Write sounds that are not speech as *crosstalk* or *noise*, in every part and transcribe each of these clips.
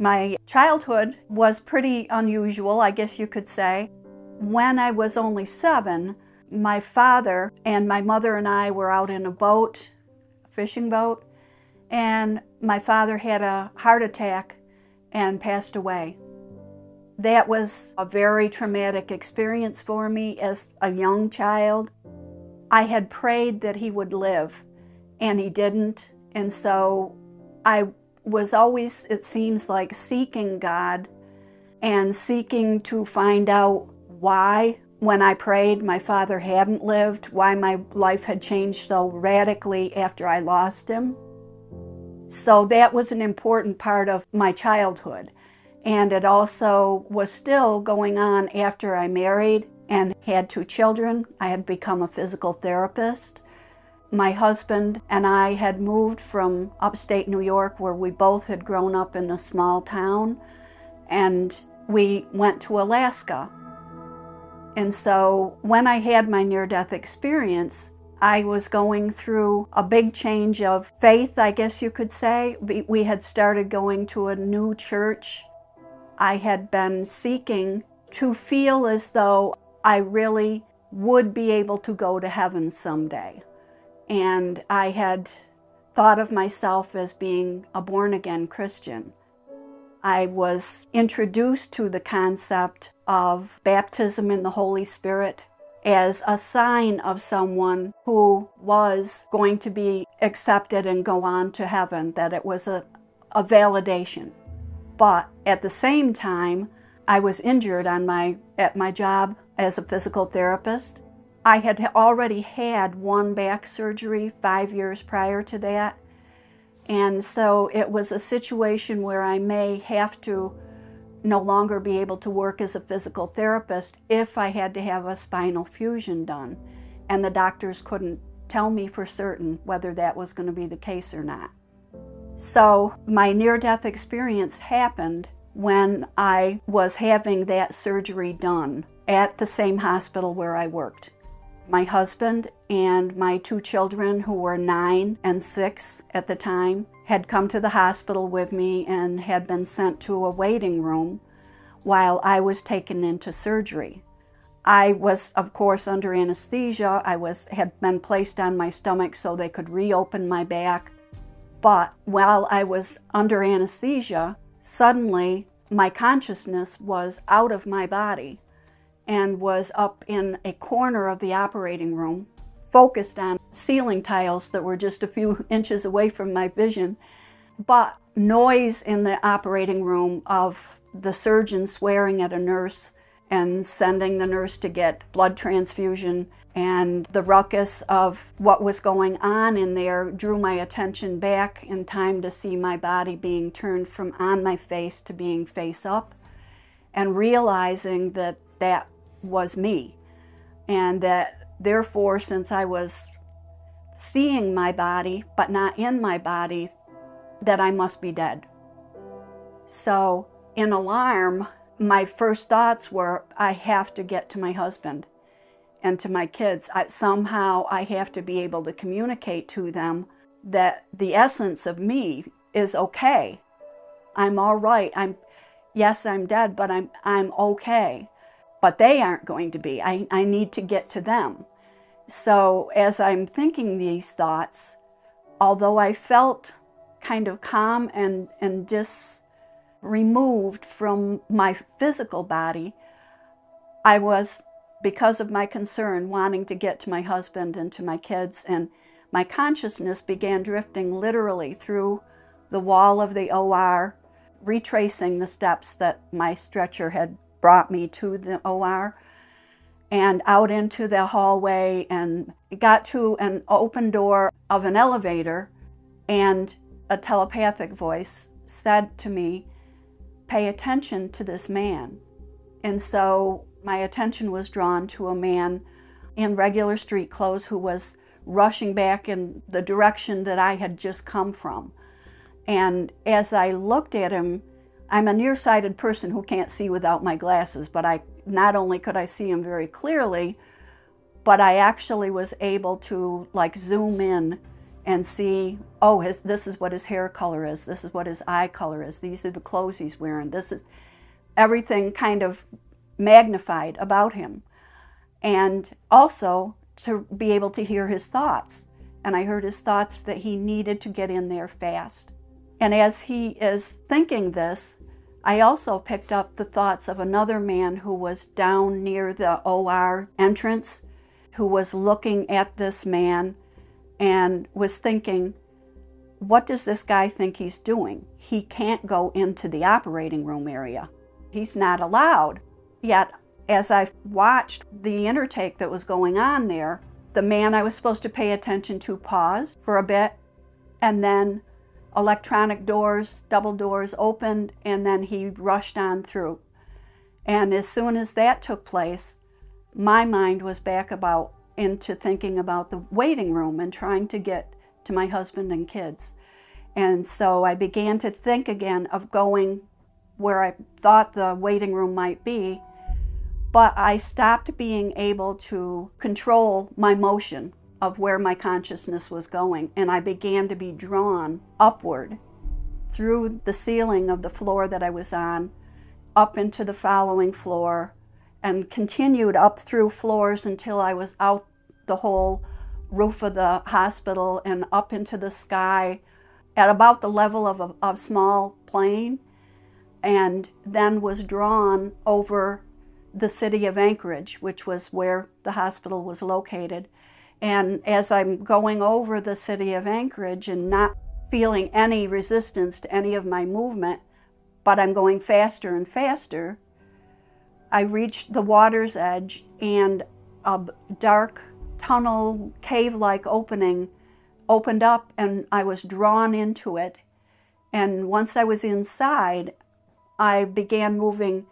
My childhood was pretty unusual, I guess you could say. When I was only seven, my father and my mother and I were out in a boat, a fishing boat, and my father had a heart attack and passed away. That was a very traumatic experience for me as a young child. I had prayed that he would live, and he didn't. And so I was always, it seems like, seeking God and seeking to find out why, when I prayed, my father hadn't lived, why my life had changed so radically after I lost him. So that was an important part of my childhood. And it also was still going on after I married and had two children. I had become a physical therapist. My husband and I had moved from upstate New York, where we both had grown up in a small town, and we went to Alaska. And so when I had my near death experience, I was going through a big change of faith, I guess you could say. We had started going to a new church. I had been seeking to feel as though I really would be able to go to heaven someday. And I had thought of myself as being a born again Christian. I was introduced to the concept of baptism in the Holy Spirit as a sign of someone who was going to be accepted and go on to heaven, that it was a, a validation. But at the same time, I was injured on my at my job as a physical therapist. I had already had one back surgery 5 years prior to that. And so it was a situation where I may have to no longer be able to work as a physical therapist if I had to have a spinal fusion done. And the doctors couldn't tell me for certain whether that was going to be the case or not. So, my near death experience happened when I was having that surgery done at the same hospital where I worked. My husband and my two children, who were nine and six at the time, had come to the hospital with me and had been sent to a waiting room while I was taken into surgery. I was, of course, under anesthesia. I was had been placed on my stomach so they could reopen my back. But while I was under anesthesia, suddenly my consciousness was out of my body and was up in a corner of the operating room focused on ceiling tiles that were just a few *laughs* inches away from my vision, but noise in the operating room of the surgeon swearing at a nurse and sending the nurse to get blood transfusion and the ruckus of what was going on in there drew my attention back in time to see my body being turned from on my face to being face up and realizing that that was me and that Therefore, since I was seeing my body, but not in my body, that I must be dead. So, in alarm, my first thoughts were I have to get to my husband and to my kids. I, somehow, I have to be able to communicate to them that the essence of me is okay. I'm all right. I'm yes, I'm dead, but I'm I'm okay. But they aren't going to be. I, I need to get to them. So, as I'm thinking these thoughts, although I felt kind of calm and, and just removed from my physical body, I was, because of my concern, wanting to get to my husband and to my kids, and my consciousness began drifting literally through the wall of the OR, retracing the steps that my stretcher had brought me to the OR and out into the hallway and got to an open door of an elevator and a telepathic voice said to me pay attention to this man. And so my attention was drawn to a man in regular street clothes who was rushing back in the direction that I had just come from. And as I looked at him I'm a nearsighted person who can't see without my glasses, but I not only could I see him very clearly, but I actually was able to like zoom in and see, oh, his, this is what his hair color is, this is what his eye color is, these are the clothes he's wearing, this is everything kind of magnified about him. And also to be able to hear his thoughts. And I heard his thoughts that he needed to get in there fast. And as he is thinking this, I also picked up the thoughts of another man who was down near the OR entrance, who was looking at this man and was thinking, what does this guy think he's doing? He can't go into the operating room area. He's not allowed. Yet, as I watched the intertake that was going on there, the man I was supposed to pay attention to paused for a bit, and then electronic doors, double doors opened, and then he rushed on through. And as soon as that took place, my mind was back about into thinking about the waiting room and trying to get to my husband and kids. And so I began to think again of going where I thought the waiting room might be, but I stopped being able to control my motion of where my consciousness was going, and I began to be drawn upward through the ceiling of the floor that I was on, up into the following floor, and continued up through floors until I was out the whole roof of the hospital and up into the sky at about the level of a, a small plane, and then was drawn over the city of Anchorage, which was where the hospital was located and as I'm going over the city of Anchorage and not feeling any resistance to any of my movement, but I'm going faster and faster, I reached the water's edge and a dark tunnel, cave like opening opened up and I was drawn into it. And once I was inside, I began moving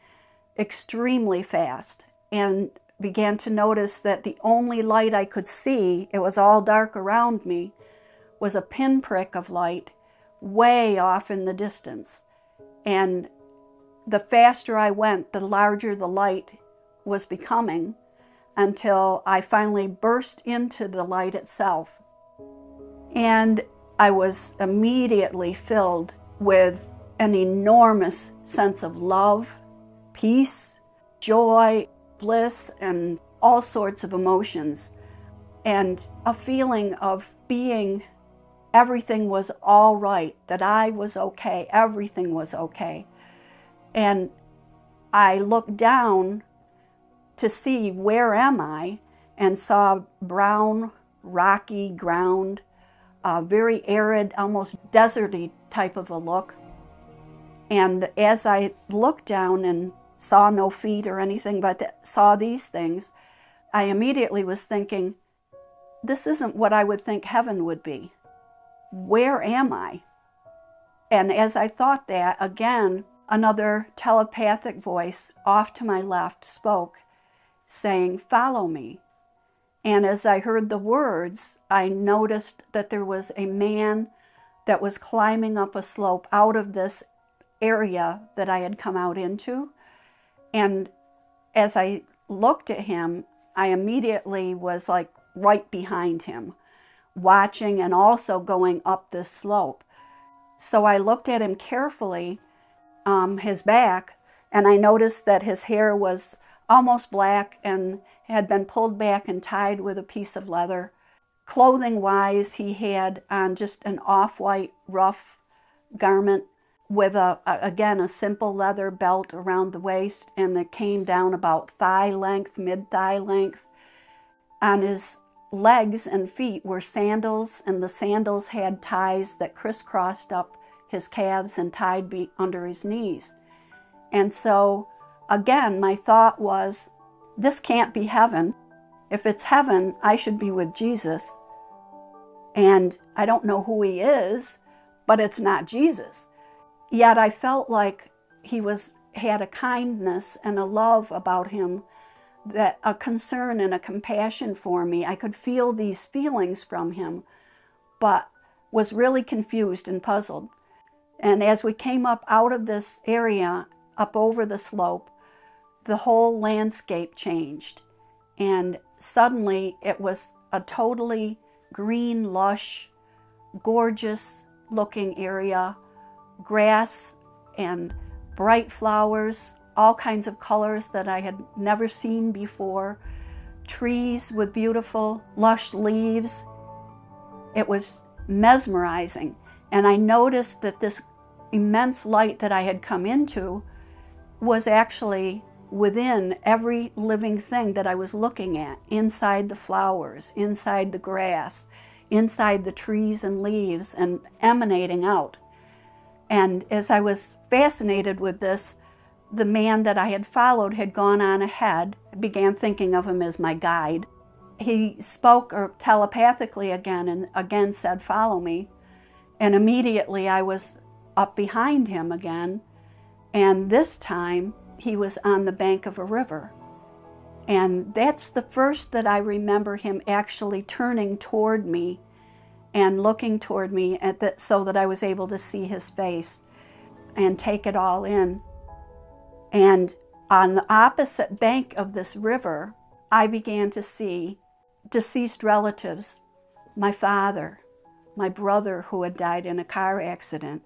extremely fast. And began to notice that the only light I could see, it was all dark around me, was a pinprick of light way off in the distance. And the faster I went, the larger the light was becoming until I finally burst into the light itself. And I was immediately filled with an enormous sense of love, peace, joy, bliss and all sorts of emotions, and a feeling of being everything was all right, that I was okay, everything was okay. And I looked down to see where am I and saw brown, rocky ground, a very arid, almost deserty type of a look. And as I looked down and saw no feet or anything, but saw these things, I immediately was thinking, this isn't what I would think heaven would be. Where am I? And as I thought that, again, another telepathic voice off to my left spoke, saying, Follow me. And as I heard the words, I noticed that there was a man that was climbing up a slope out of this area that I had come out into. And as I looked at him, I immediately was like right behind him, watching and also going up this slope. So I looked at him carefully, um, his back, and I noticed that his hair was almost black and had been pulled back and tied with a piece of leather. Clothing wise, he had on just an off white, rough garment with a, again a simple leather belt around the waist and it came down about thigh length mid thigh length. On his legs and feet were sandals and the sandals had ties that crisscrossed up his calves and tied be under his knees. And so again my thought was this can't be heaven. If it's heaven i should be with jesus. And i don't know who he is but it's not jesus Yet I felt like he was had a kindness and a love about him that a concern and a compassion for me. I could feel these feelings from him, but was really confused and puzzled. And as we came up out of this area, up over the slope, the whole landscape changed. And suddenly it was a totally green, lush gorgeous looking area, grass and bright flowers, all kinds of colors that I had never seen before, trees with beautiful, lush leaves. It was mesmerizing. And I noticed that this immense light that I had come into was actually within every living thing that I was looking at inside the flowers, inside the grass, inside the trees and leaves, and emanating out. And as I was fascinated with this, the man that I had followed had gone on ahead, began thinking of him as my guide. He spoke or telepathically again and again said, Follow me. And immediately I was up behind him again. And this time he was on the bank of a river. And that's the first that I remember him actually turning toward me and looking toward me the, so that I was able to see his face and take it all in. And on the opposite bank of this river, I began to see deceased relatives, my father, my brother who had died in a car accident,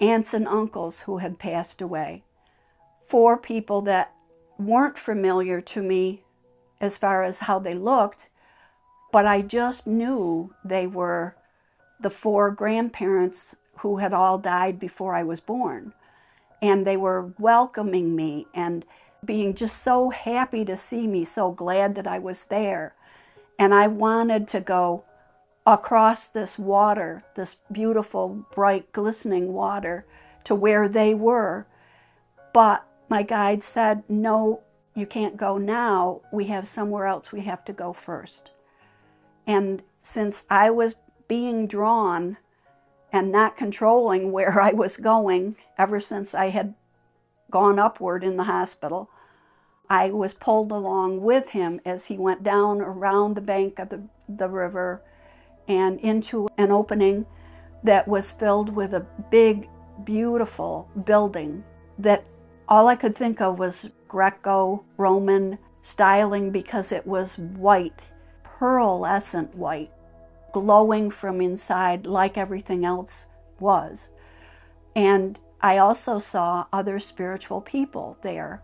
aunts and uncles who had passed away, four people that weren't familiar to me as far as how they looked, but I just knew they were the four grandparents who had all died before I was born. And they were welcoming me and being just so happy to see me, so glad that I was there. And I wanted to go across this water, this beautiful, bright, glistening water, to where they were. But my guide said, No, you can't go now. We have somewhere else we have to go first. And since I was being drawn and not controlling *laughs* where I was going ever since I had gone upward in the hospital, I was pulled along with him as he went down around the bank of the, the river and into an opening that was filled with a big, beautiful building that all I could think of was Greco Roman styling because it was white pearlescent white, glowing from inside like everything else was. And I also saw other spiritual people there.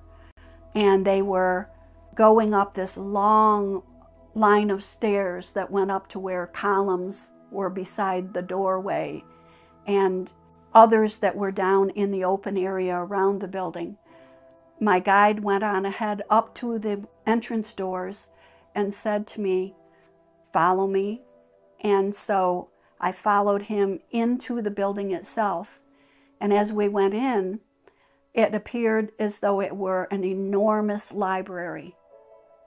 And they were going up this long line of stairs that went up to where columns were beside the doorway, and others that were down in the open area around the building. My guide went on ahead up to the entrance doors and said to me, follow me. And so I followed him into the building itself. And as we went in, it appeared as though it were an enormous library.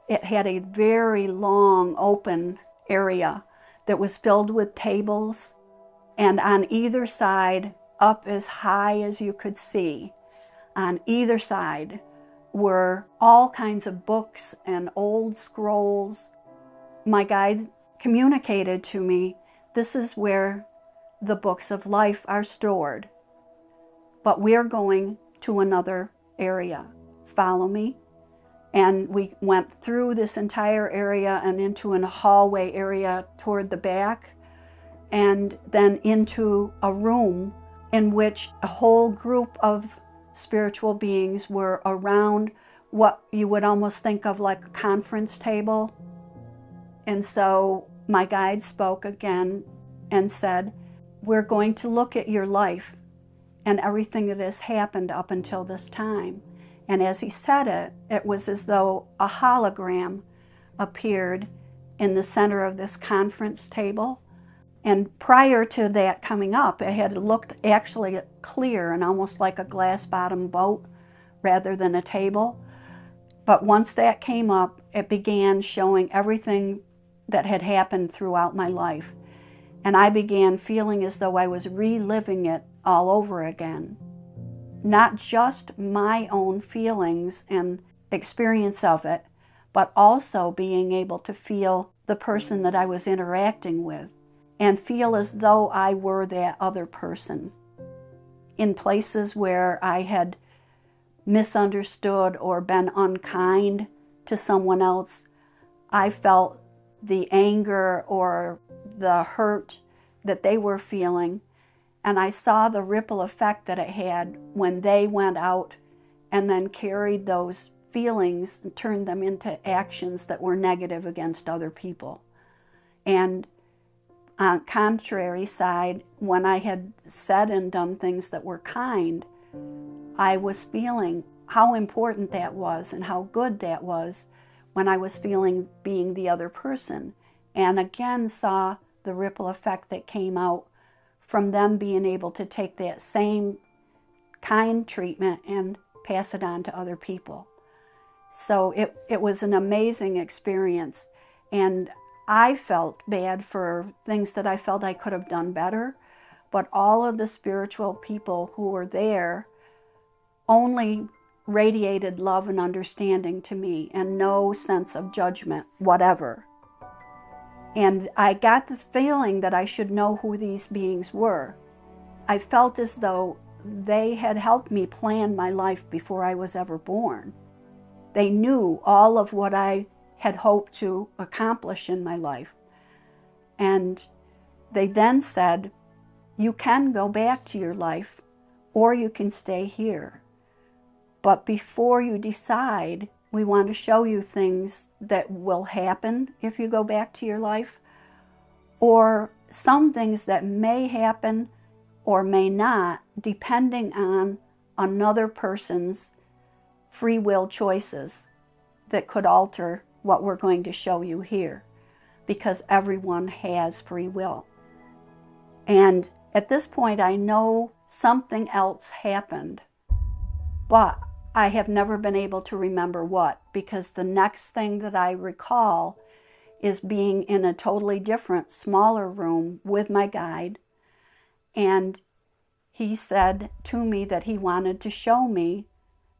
It had a very long open area that was filled with tables, and on either side, up as high as you could see, on either side were all kinds of books and old scrolls. My guide communicated to me this is where the books of life are stored. But we're going to another area. Follow me. And we went through this entire area and into a hallway area toward the back, and then into a room in which a whole group of spiritual beings were around what you would almost think of like a conference table. And so my guide spoke again and said, We're going to look at your life and everything that has happened up until this time. And as he said it, it was as though a hologram appeared in the center of this conference table. And prior to that coming up, it had looked actually clear and almost like a glass bottom boat rather than a table. But once that came up, it began showing everything that had happened throughout my life. And I began feeling as though I was reliving it all over again. Not just my own feelings and experience of it, but also being able to feel the person that I was interacting with and feel as though I were that other person. In places where I had misunderstood or been unkind to someone else, I felt the anger or the hurt that they were feeling, and I saw the ripple effect that it had when they went out and then carried those feelings and turned them into actions that were negative against other people. And on contrary side, when I had said and done things that were kind, I was feeling how important that was and how good that was when I was feeling being the other person. And again, saw the ripple effect that came out from them being able to take that same kind treatment and pass it on to other people. So it, it was an amazing experience. And I felt bad for things that I felt I could have done better. But all of the spiritual people who were there only radiated love and understanding to me and no sense of judgment, whatever. And I got the feeling that I should know who these beings were. I felt as though they had helped me plan my life before I was ever born. They knew all of what I had hoped to accomplish in my life. And they then said, You can go back to your life or you can stay here. But before you decide, we want to show you things that will happen if you go back to your life, or some things that may happen or may not, depending on another person's free will choices that could alter what we're going to show you here because everyone has free will. And at this point, I know something else happened, but I have never been able to remember what because the next thing that I recall is being in a totally different, smaller room with my guide. And he said to me that he wanted to show me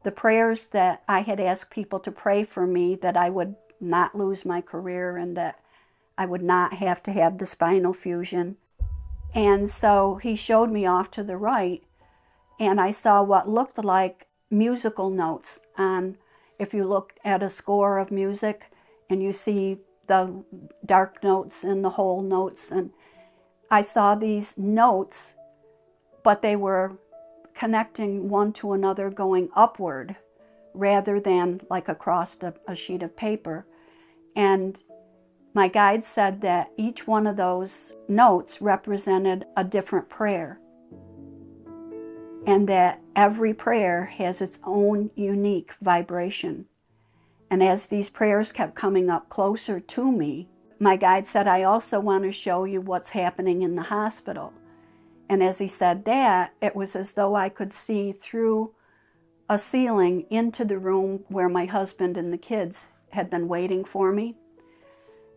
the prayers that I had asked people to pray for me that I would not lose my career and that I would not have to have the spinal fusion. And so he showed me off to the right, and I saw what looked like musical notes. And if you look at a score of music and you see the dark notes and the whole notes, and I saw these notes, but they were connecting one to another going upward rather than like across a, a sheet of paper. And my guide said that each one of those notes represented a different prayer, and that every prayer has its own unique vibration. And as these prayers kept coming up closer to me, my guide said, I also want to show you what's happening in the hospital. And as he said that, it was as though I could see through a ceiling into the room where my husband and the kids had been waiting for me.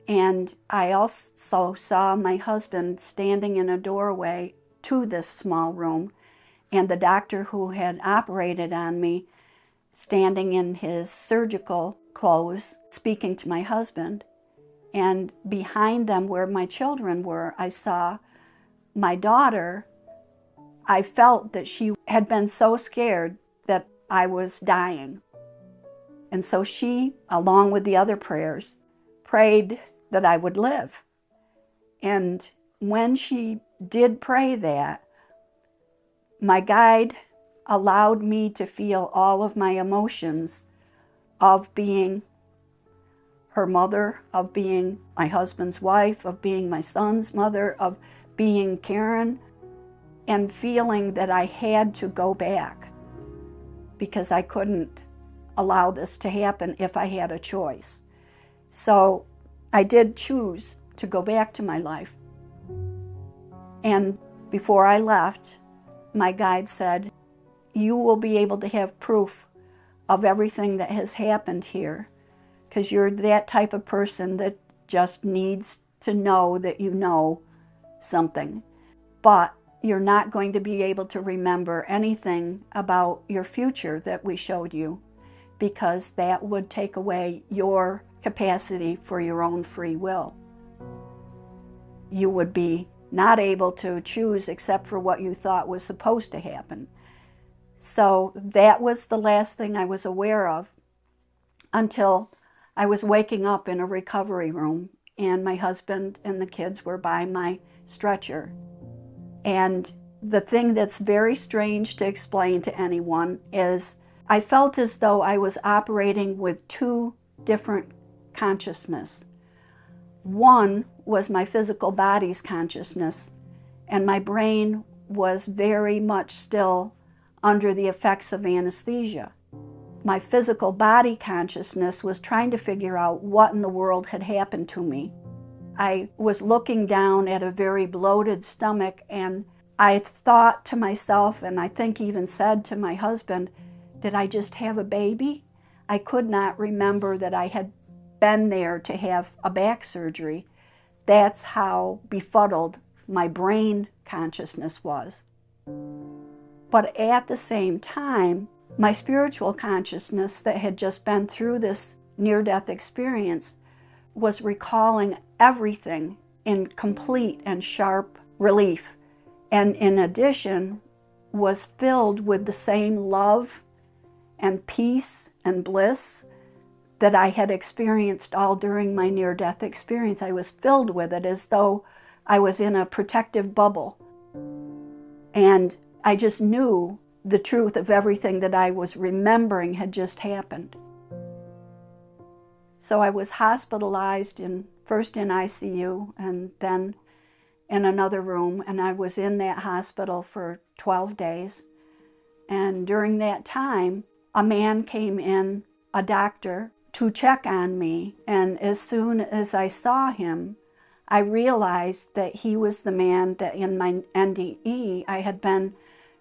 And I also saw my husband standing in a doorway to this small room, and the doctor who had operated on me standing in his surgical clothes, speaking to my husband. And behind them, where my children were, I saw my daughter. I felt that she had been so scared that I was dying. And so she, along with the other prayers, prayed that I would live. And when she did pray that, my guide allowed me to feel all of my emotions of being her mother, of being my husband's wife, of being my son's mother, of being Karen, and feeling that I had to go back because I couldn't allow this to happen if I had a choice. So I did choose to go back to my life. And before I left, my guide said, You will be able to have proof of everything that has happened here because you're that type of person that just needs to know that you know something. But you're not going to be able to remember anything about your future that we showed you because that would take away your capacity for your own free will. You would be not able to choose except for what you thought was supposed to happen. So that was the last thing I was aware of until I was waking up in a recovery room and my husband and the kids were by my stretcher. And the thing that's very strange to explain to anyone is I felt as though I was operating with two different consciousness. One was my physical body's consciousness, and my brain was very much still under the effects of anesthesia. My physical body consciousness was trying to figure out what in the world had happened to me. I was looking down at a very bloated stomach, and I thought to myself, and I think even said to my husband, Did I just have a baby? I could not remember that I had been there to have a back surgery. That's how befuddled my brain consciousness was. But at the same time, my spiritual consciousness that had just been through this near death experience was recalling everything in complete and sharp relief. And in addition, was filled with the same love and peace and bliss that I had experienced all during my near death experience. I was filled with it as though I was in a protective bubble. And I just knew the truth of everything that I was remembering had just happened. So I was hospitalized in first in ICU and then in another room and I was in that hospital for 12 days. And during that time, a man came in, a doctor, to check on me. And as soon as I saw him, I realized that he was the man that in my NDE I had been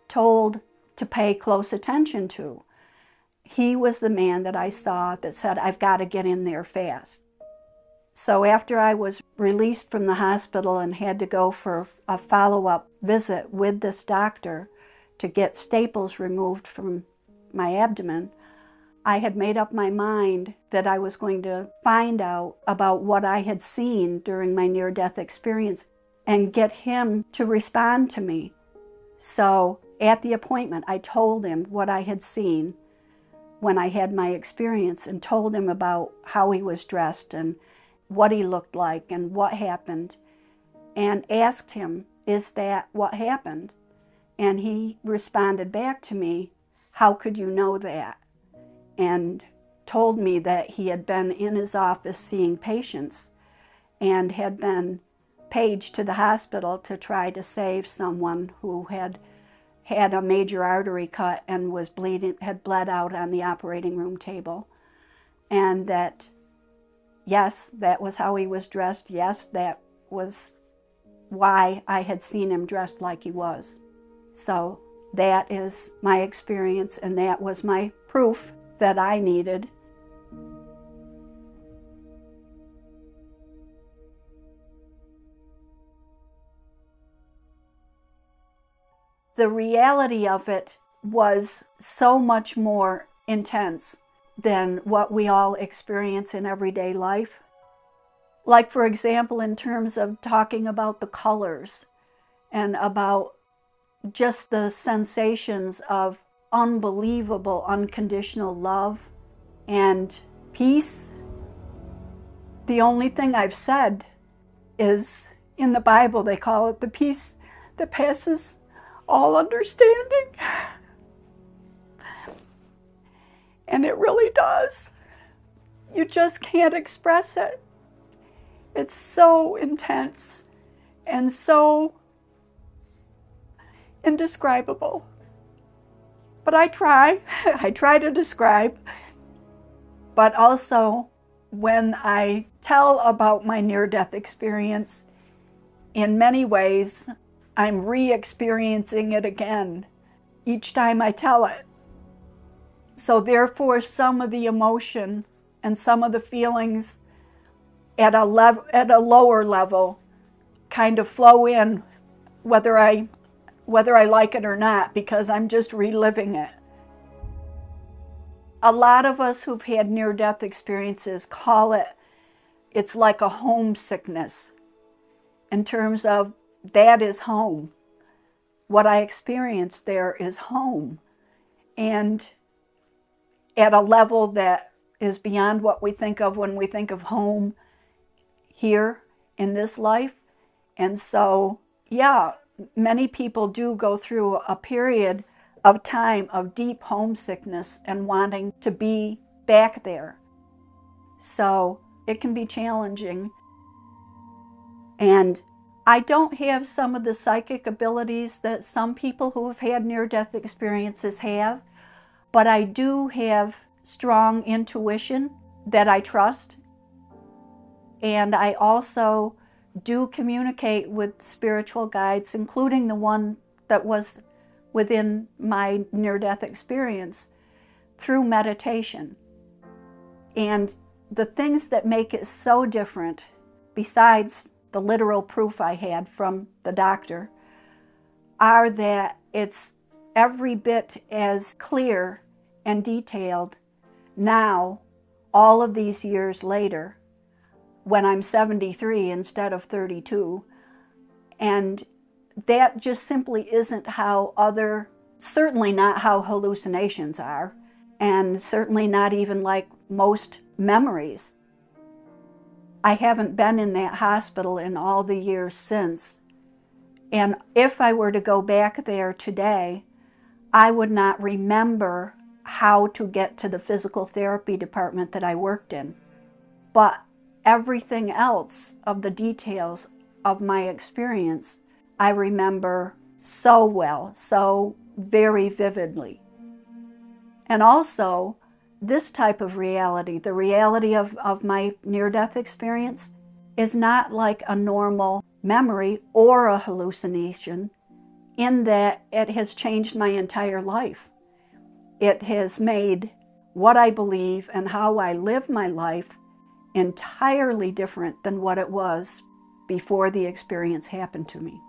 told to pay close attention to. He was the man that I saw that said, I've got to get in there fast. So after I was released from the hospital and had to go for a follow up visit with this doctor to get staples removed from my abdomen, I had made up my mind that I was going to find out about what I had seen during my near death experience and get him to respond to me. So at the appointment, I told him what I had seen when I had my experience and told him about how he was dressed and what he looked like and what happened and asked him, Is that what happened? And he responded back to me, How could you know that? And told me that he had been in his office seeing patients and had been paged to the hospital to try to save someone who had had a major artery cut and was bleeding had bled out on the operating room table. And that yes that was how he was dressed. Yes that was why I had seen him dressed like he was. So that is my experience and that was my proof that I needed. The reality of it was so much more intense than what we all experience in everyday life. Like, for example, in terms of talking about the colors and about just the sensations of unbelievable, unconditional love and peace. The only thing I've said is in the Bible, they call it the peace that passes all understanding. *laughs* And it really does. You just can't express it. It's so intense and so indescribable. But I try, *laughs* I try to describe. But also, when I tell about my near death experience, in many ways, I'm re experiencing it again each time I tell it. So, therefore, some of the emotion and some of the feelings at a, lev- at a lower level kind of flow in, whether I whether I like it or not, because I'm just reliving it. A lot of us who've had near death experiences call it, it's like a homesickness in terms of that is home. What I experienced there is home. And at a level that is beyond what we think of when we think of home here in this life, And so, yeah, many people do go through a period of time of deep homesickness and wanting to be back there. So it can be challenging. And I don't have some of the psychic abilities that some people who have had near death experiences have, but I do have strong intuition that I trust. And I also do communicate with spiritual guides, including the one that was within my near death experience, through meditation. And the things that make it so different, besides the literal proof I had from the doctor, are that it's every bit as clear and detailed now, all of these years later, when I'm 73 instead of 32. And that just simply isn't how other, certainly not how hallucinations are, and certainly not even like most memories. I haven't been in that hospital in all the years since. And if I were to go back there today, I would not remember how to get to the physical therapy department that I worked in. But everything else of the details of my experience, I remember so well, so very vividly. And also, this type of reality, the reality of, of my near death experience, is not like a normal memory or a hallucination in that it has changed my entire life. It has made what I believe and how I live my life entirely different than what it was before the experience happened to me.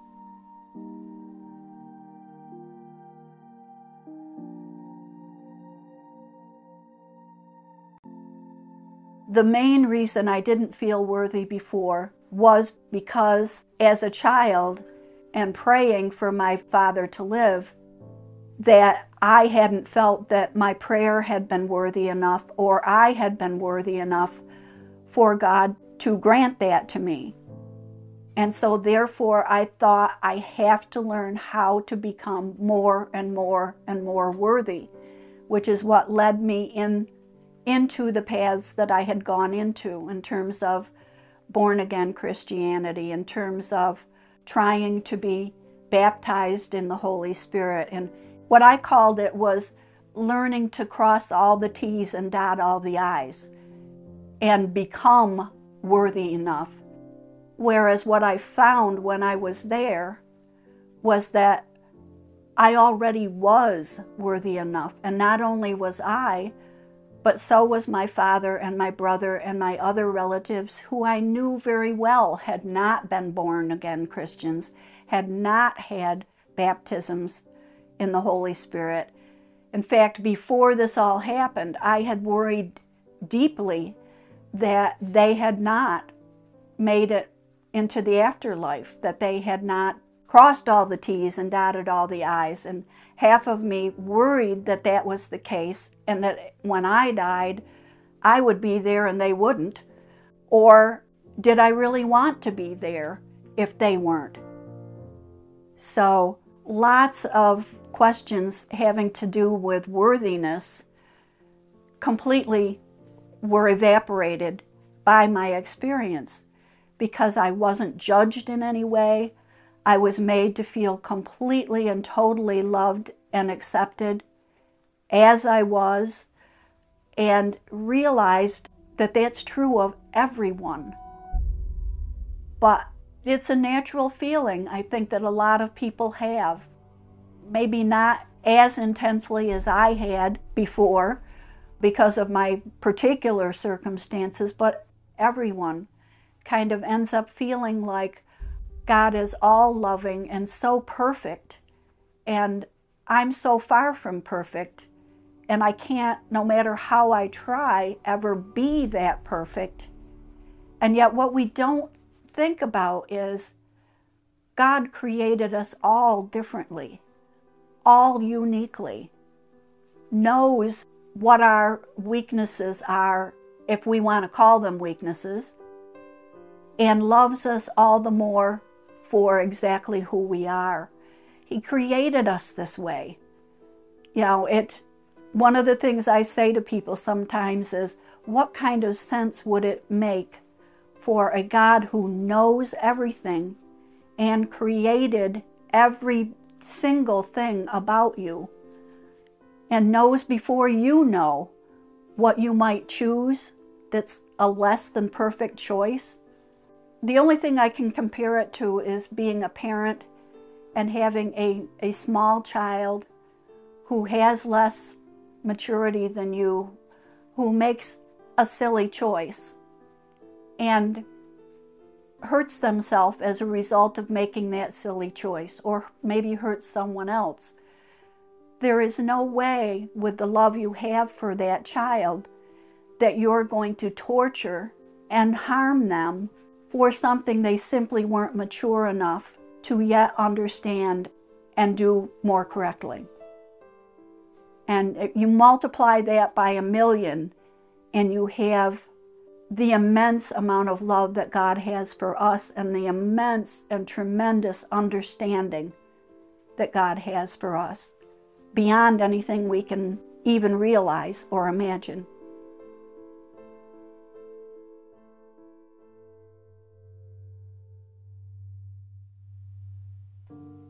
The main reason I didn't feel worthy before was because as a child and praying for my father to live, that I hadn't felt that my prayer had been worthy enough or I had been worthy enough for God to grant that to me. And so, therefore, I thought I have to learn how to become more and more and more worthy, which is what led me in, into the paths that I had gone into in terms of born again Christianity, in terms of trying to be baptized in the Holy Spirit. And what I called it was learning to cross all the T's and dot all the I's and become worthy enough. Whereas what I found when I was there was that I already was worthy enough. And not only was I, but so was my father and my brother and my other relatives who I knew very well had not been born again Christians, had not had baptisms in the Holy Spirit. In fact, before this all happened, I had worried deeply that they had not made it into the afterlife, that they had not crossed all the T's and dotted all the I's. And half of me worried that that was the case and that when I died, I would be there and they wouldn't. Or did I really want to be there if they weren't? So, lots of questions having to do with worthiness completely were evaporated by my experience because I wasn't judged in any way. I was made to feel completely and totally loved and accepted as I was, and realized that that's true of everyone. But it's a natural feeling I think that a lot of people have. Maybe not as intensely as I had before, because of my particular circumstances, but everyone kind of ends up feeling like God is all loving and so perfect, and I'm so far from perfect, and I can't, no matter how I try, ever be that perfect. And yet, what we don't think about is God created us all differently, all uniquely, knows what our weaknesses are, if we want to call them weaknesses, and loves us all the more for exactly who we are. He created us this way. You know, it one of the things I say to people sometimes is what kind of sense would it make for a God who knows everything and created every single thing about you and knows before you know what you might choose that's a less than perfect choice. The only thing I can compare it to is being a parent and having a, a small child who has less maturity than you, who makes a silly choice and hurts themselves as a result of making that silly choice, or maybe hurts someone else. There is no way, with the love you have for that child, that you're going to torture and harm them for something they simply weren't mature enough to yet understand and do more correctly. And you multiply that by a million, and you have the immense amount of love that God has for us and the immense and tremendous understanding that God has for us beyond anything we can even realize or imagine.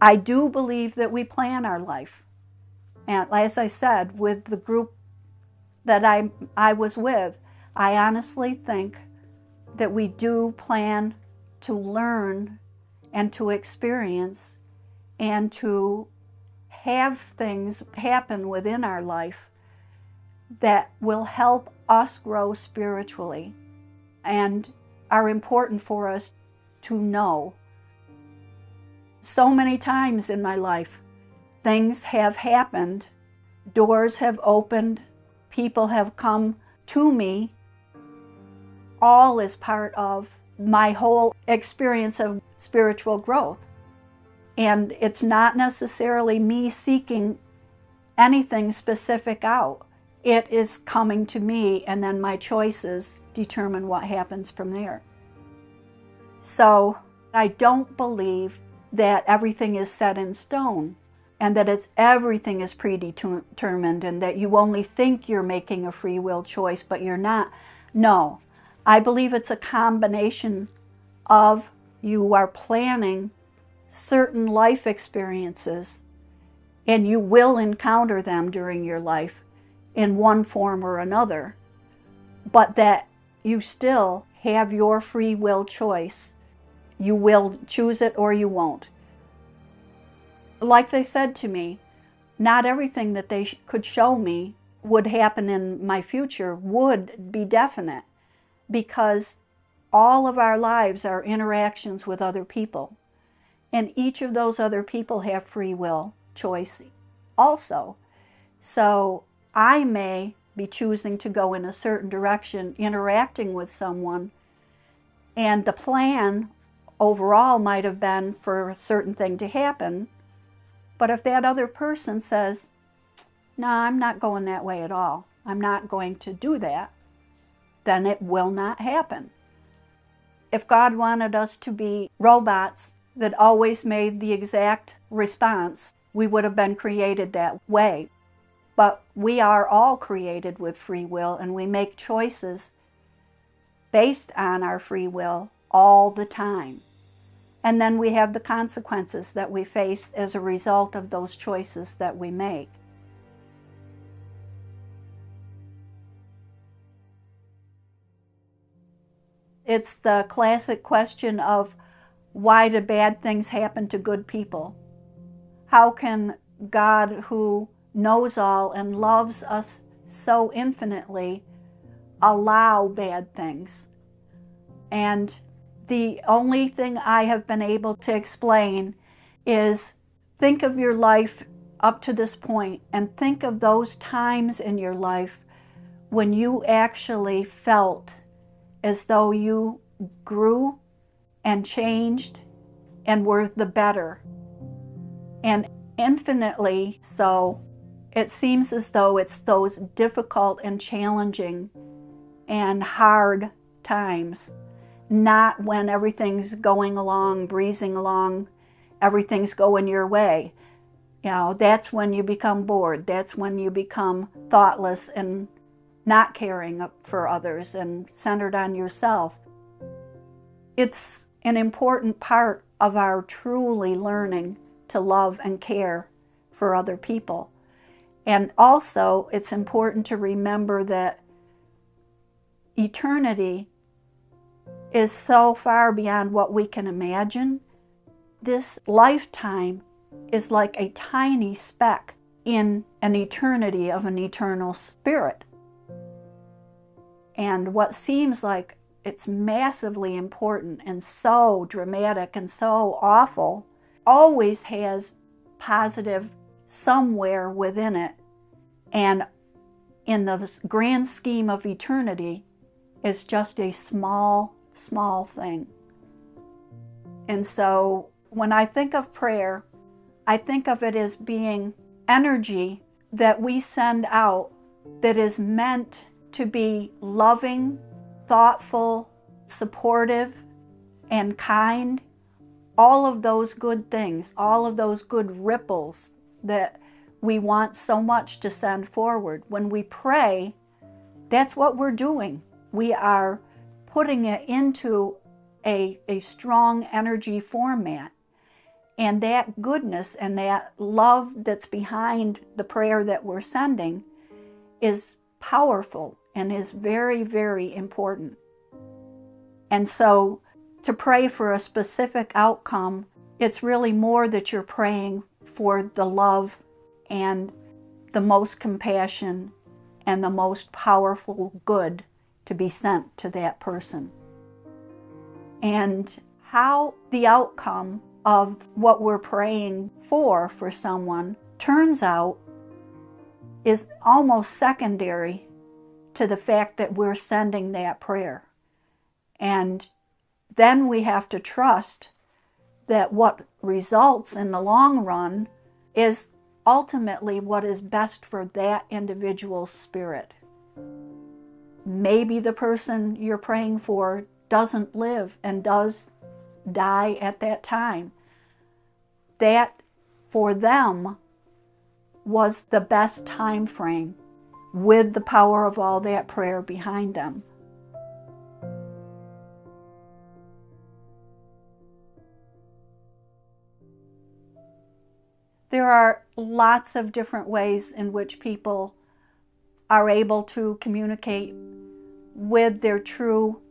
I do believe that we plan our life. And as I said, with the group that I, I was with, I honestly think that we do plan to learn and to experience and to have things happen within our life that will help us grow spiritually and are important for us to know. So many times in my life, things have happened, doors have opened, people have come to me. All is part of my whole experience of spiritual growth. And it's not necessarily me seeking anything specific out. It is coming to me, and then my choices determine what happens from there. So I don't believe that everything is set in stone and that it's everything is predetermined and that you only think you're making a free will choice but you're not. No. I believe it's a combination of you are planning certain life experiences and you will encounter them during your life in one form or another, but that you still have your free will choice. You will choose it or you won't. Like they said to me, not everything that they sh- could show me would happen in my future would be definite because all of our lives are interactions with other people. And each of those other people have free will choice also. So I may be choosing to go in a certain direction, interacting with someone, and the plan overall might have been for a certain thing to happen. But if that other person says, No, I'm not going that way at all, I'm not going to do that, then it will not happen. If God wanted us to be robots that always made the exact response, we would have been created that way. But we are all created with free will and we make choices based on our free will all the time. And then we have the consequences that we face as a result of those choices that we make. It's the classic question of why do bad things happen to good people? How can God, who knows all and loves us so infinitely, allow bad things? And the only thing I have been able to explain is think of your life up to this point and think of those times in your life when you actually felt as though you grew and changed and were the better. And infinitely so, it seems as though it's those difficult and challenging and hard times, not when everything's going along, breezing along, everything's going your way. You know, that's when you become bored. That's when you become thoughtless and not caring for others and centered on yourself. It's an important part of our truly learning to love and care for other people. And also, it's important to remember that eternity is so far beyond what we can imagine. This lifetime is like a tiny speck in an eternity of an eternal spirit. And what seems like it's massively important and so dramatic and so awful always has positive somewhere within it. And in the grand scheme of eternity, it's just a small, small thing. And so when I think of prayer, I think of it as being energy that we send out that is meant to be loving, thoughtful, supportive, and kind. All of those good things, all of those good ripples that we want so much to send forward. When we pray, that's what we're doing. We are putting it into a, a strong energy format. And that goodness and that love that's behind the prayer that we're sending is powerful and is very, very important. And so to pray for a specific outcome, it's really more that you're praying for the love and the most compassion and the most powerful good to be sent to that person. And how the outcome of what we're praying for for someone turns out is almost secondary to the fact that we're sending that prayer. And then we have to trust that what results in the long run is ultimately what is best for that individual's spirit. Maybe the person you're praying for doesn't live and does die at that time. That for them was the best time frame with the power of all that prayer behind them. There are lots of different ways in which people are able to communicate with their true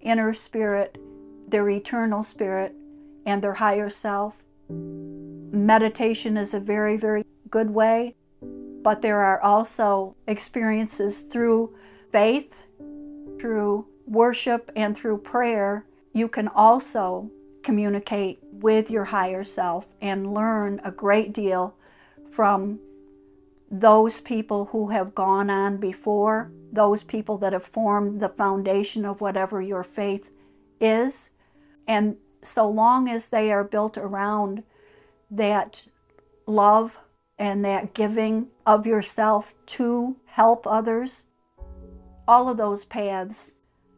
inner spirit, their eternal spirit, and their higher self. Meditation is a very, very good way but there are also experiences through faith, through worship, and through prayer. You can also communicate with your higher self and learn a great deal from those people who have gone on before, those people that have formed the foundation of whatever your faith is. And so long as they are built around that love, and that giving of yourself to help others, all of those paths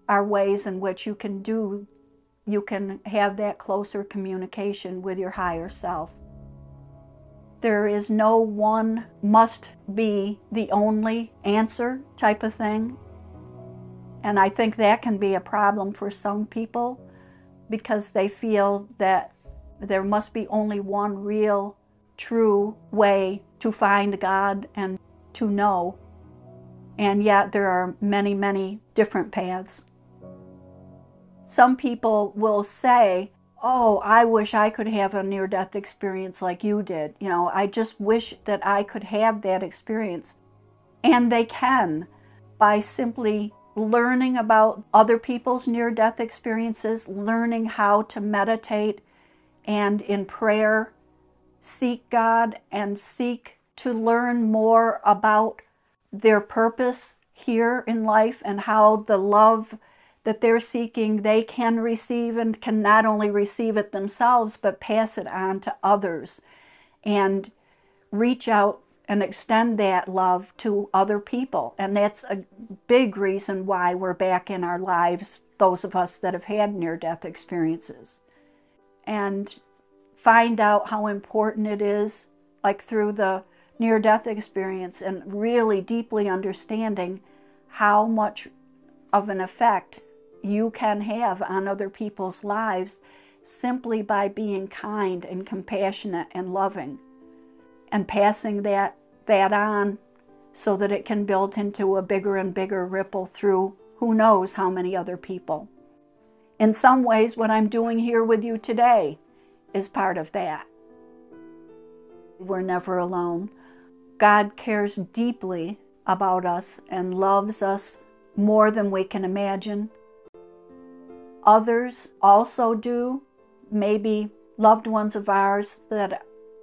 are ways in which you can do, you can have that closer communication with your higher self. There is no one must be the only answer type of thing. And I think that can be a problem for some people because they feel that there must be only one real true way to find God and to know. And yet there are many, many different paths. Some people will say, Oh, I wish I could have a near death experience like you did. You know, I just wish that I could have that experience. And they can by simply learning about other people's near death experiences, learning how to meditate and in prayer seek God and seek to learn more about their purpose here in life and how the love that they're seeking they can receive and can not only receive it themselves but pass it on to others and reach out and extend that love to other people. And that's a big reason why we're back in our lives those of us that have had near death experiences, and find out how important it is, like through the near death experience, and really deeply understanding how much of an effect you can have on other people's lives simply by being kind and compassionate and loving and passing that that on so that it can build into a bigger and bigger ripple through who knows how many other people. In some ways, what I'm doing here with you today is part of that. We're never alone. God cares deeply about us and loves us more than we can imagine. Others also do, maybe loved ones of ours that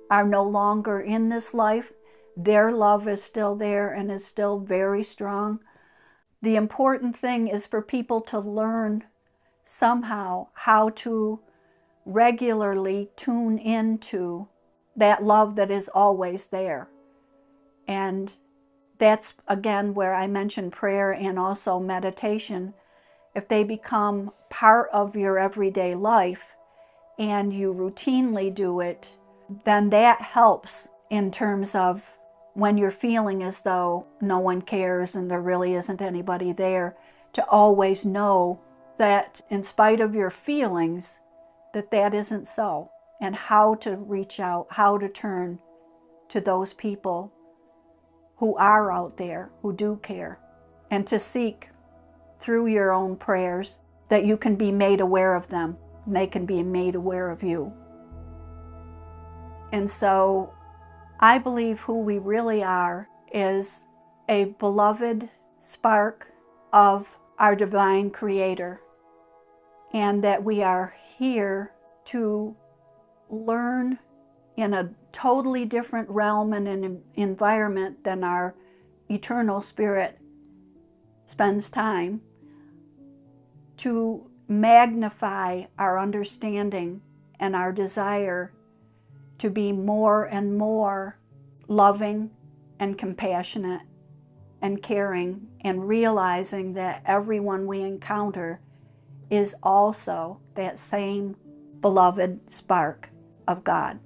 are no longer in this life. Their love is still there and is still very strong. The important thing is for people to learn somehow how to regularly tune into that love that is always there. And that's again where I mentioned prayer and also meditation. If they become part of your everyday life and you routinely do it, then that helps in terms of when you're feeling as though no one cares and there really isn't anybody there, to always know that in spite of your feelings, that that isn't so, and how to reach out, how to turn to those people who are out there, who do care, and to seek through your own prayers that you can be made aware of them and they can be made aware of you. And so I believe who we really are is a beloved spark of our divine creator, and that we are here to learn in a totally different realm and an environment than our eternal spirit spends time to magnify our understanding and our desire to be more and more loving and compassionate and caring and realizing that everyone we encounter is also that same beloved spark of God.